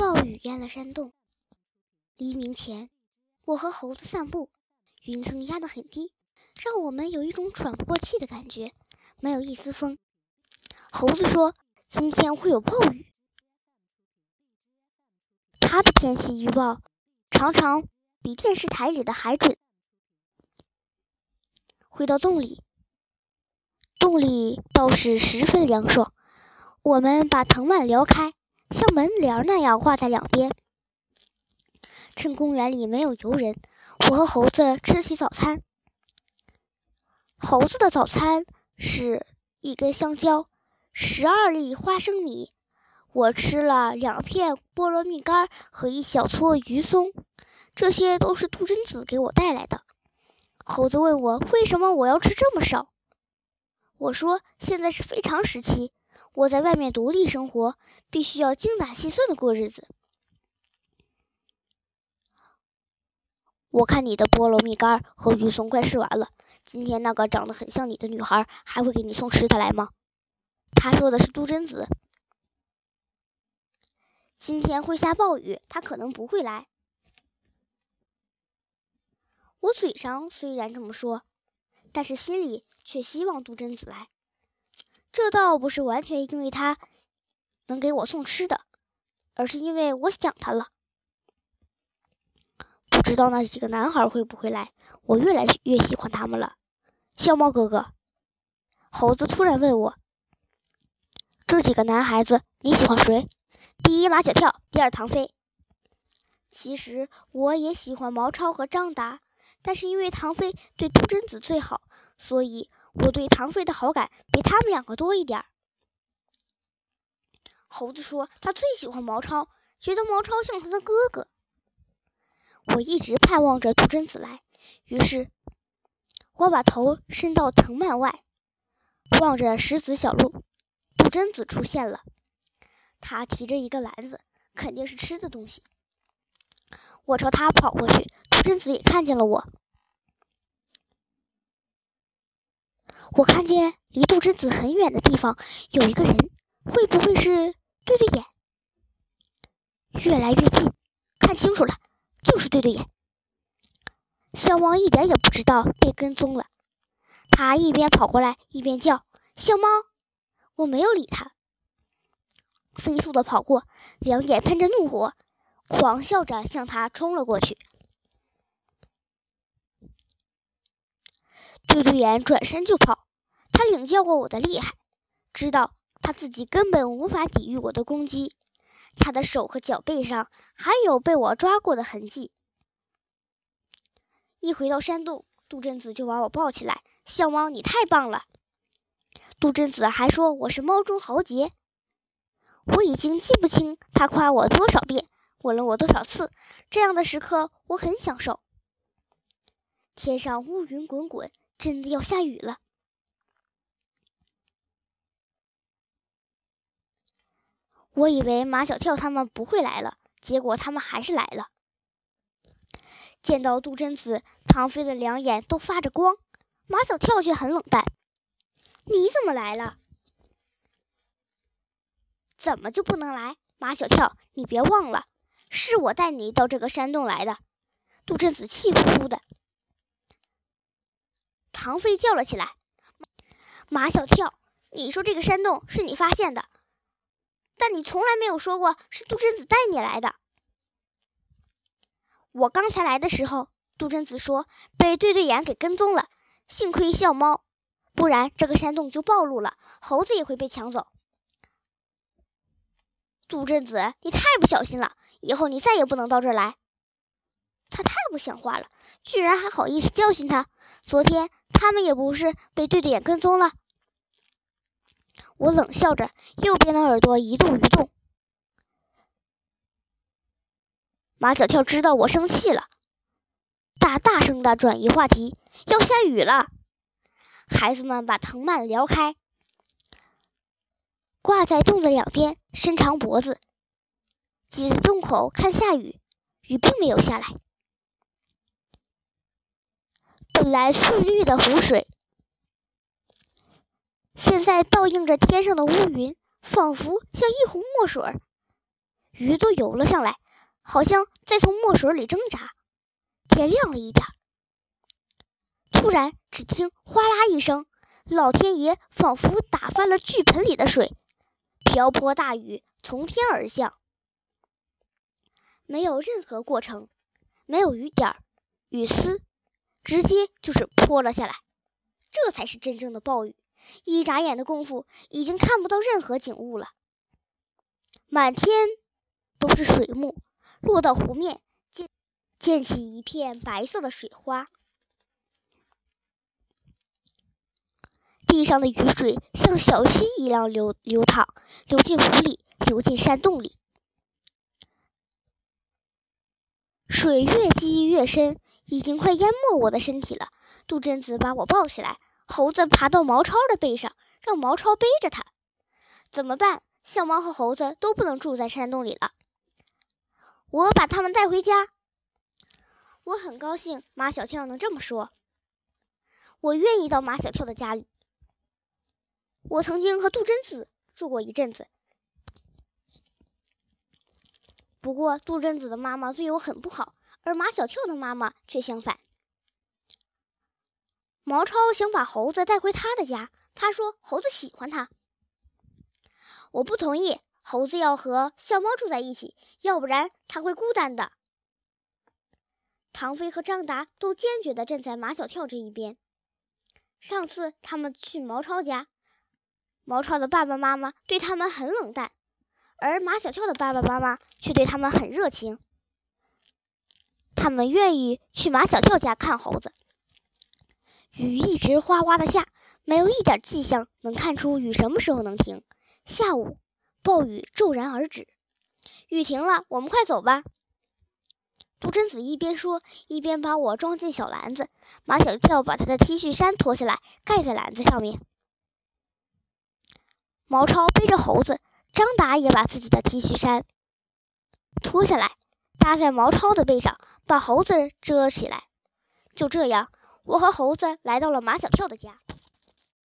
暴雨淹了山洞。黎明前，我和猴子散步，云层压得很低，让我们有一种喘不过气的感觉，没有一丝风。猴子说：“今天会有暴雨。”他的天气预报常常比电视台里的还准。回到洞里，洞里倒是十分凉爽。我们把藤蔓撩开，像门帘那样挂在两边。趁公园里没有游人，我和猴子吃起早餐。猴子的早餐是一根香蕉，十二粒花生米。我吃了两片菠萝蜜干和一小撮鱼松，这些都是杜真子给我带来的。猴子问我为什么我要吃这么少，我说现在是非常时期，我在外面独立生活，必须要精打细算的过日子。我看你的菠萝蜜干和鱼松快吃完了，今天那个长得很像你的女孩还会给你送吃的来吗？他说的是杜真子。今天会下暴雨，他可能不会来。我嘴上虽然这么说，但是心里却希望杜真子来。这倒不是完全因为他能给我送吃的，而是因为我想他了。不知道那几个男孩会不会来？我越来越喜欢他们了。小猫哥哥，猴子突然问我：“这几个男孩子你喜欢谁？”第一马小跳，第二唐飞。其实我也喜欢毛超和张达，但是因为唐飞对杜真子最好，所以我对唐飞的好感比他们两个多一点儿。猴子说他最喜欢毛超，觉得毛超像他的哥哥。我一直盼望着杜真子来，于是我把头伸到藤蔓外，望着石子小路，杜真子出现了。他提着一个篮子，肯定是吃的东西。我朝他跑过去，杜真子也看见了我。我看见离杜真子很远的地方有一个人，会不会是对对眼？越来越近，看清楚了，就是对对眼。小猫一点也不知道被跟踪了，它一边跑过来一边叫：“小猫！”我没有理它。飞速的跑过，两眼喷着怒火，狂笑着向他冲了过去。对对眼转身就跑，他领教过我的厉害，知道他自己根本无法抵御我的攻击。他的手和脚背上还有被我抓过的痕迹。一回到山洞，杜真子就把我抱起来：“小猫，你太棒了！”杜真子还说我是猫中豪杰。我已经记不清他夸我多少遍，吻了我多少次。这样的时刻我很享受。天上乌云滚滚，真的要下雨了。我以为马小跳他们不会来了，结果他们还是来了。见到杜真子，唐飞的两眼都发着光，马小跳却很冷淡：“你怎么来了？”怎么就不能来？马小跳，你别忘了，是我带你到这个山洞来的。杜真子气呼呼的。唐飞叫了起来：“马小跳，你说这个山洞是你发现的，但你从来没有说过是杜真子带你来的。我刚才来的时候，杜真子说被对对眼给跟踪了，幸亏笑猫，不然这个山洞就暴露了，猴子也会被抢走。”杜真子，你太不小心了！以后你再也不能到这儿来。他太不像话了，居然还好意思教训他。昨天他们也不是被对对眼跟踪了。我冷笑着，右边的耳朵一动一动。马小跳知道我生气了，大大声的转移话题：“要下雨了。”孩子们把藤蔓撩开。挂在洞的两边，伸长脖子，挤在洞口看下雨。雨并没有下来。本来翠绿的湖水，现在倒映着天上的乌云，仿佛像一湖墨水儿。鱼都游了上来，好像在从墨水里挣扎。天亮了一点，突然只听哗啦一声，老天爷仿佛打翻了巨盆里的水，瓢泼大雨从天而降，没有任何过程，没有雨点儿、雨丝，直接就是泼了下来。这才是真正的暴雨，一眨眼的功夫，已经看不到任何景物了，满天都是水幕，落到湖面。溅溅起一片白色的水花，地上的雨水像小溪一样流流淌，流进湖里，流进山洞里。水越积越深，已经快淹没我的身体了。杜真子把我抱起来，猴子爬到毛超的背上，让毛超背着他。怎么办？小猫和猴子都不能住在山洞里了。我把他们带回家。我很高兴马小跳能这么说。我愿意到马小跳的家里。我曾经和杜真子住过一阵子，不过杜真子的妈妈对我很不好，而马小跳的妈妈却相反。毛超想把猴子带回他的家，他说猴子喜欢他。我不同意，猴子要和笑猫住在一起，要不然他会孤单的。唐飞和张达都坚决地站在马小跳这一边。上次他们去毛超家，毛超的爸爸妈妈对他们很冷淡，而马小跳的爸爸妈妈却对他们很热情。他们愿意去马小跳家看猴子。雨一直哗哗的下，没有一点迹象能看出雨什么时候能停。下午，暴雨骤然而止，雨停了，我们快走吧。杜真子一边说，一边把我装进小篮子。马小跳把他的 T 恤衫脱下来，盖在篮子上面。毛超背着猴子，张达也把自己的 T 恤衫脱下来，搭在毛超的背上，把猴子遮起来。就这样，我和猴子来到了马小跳的家。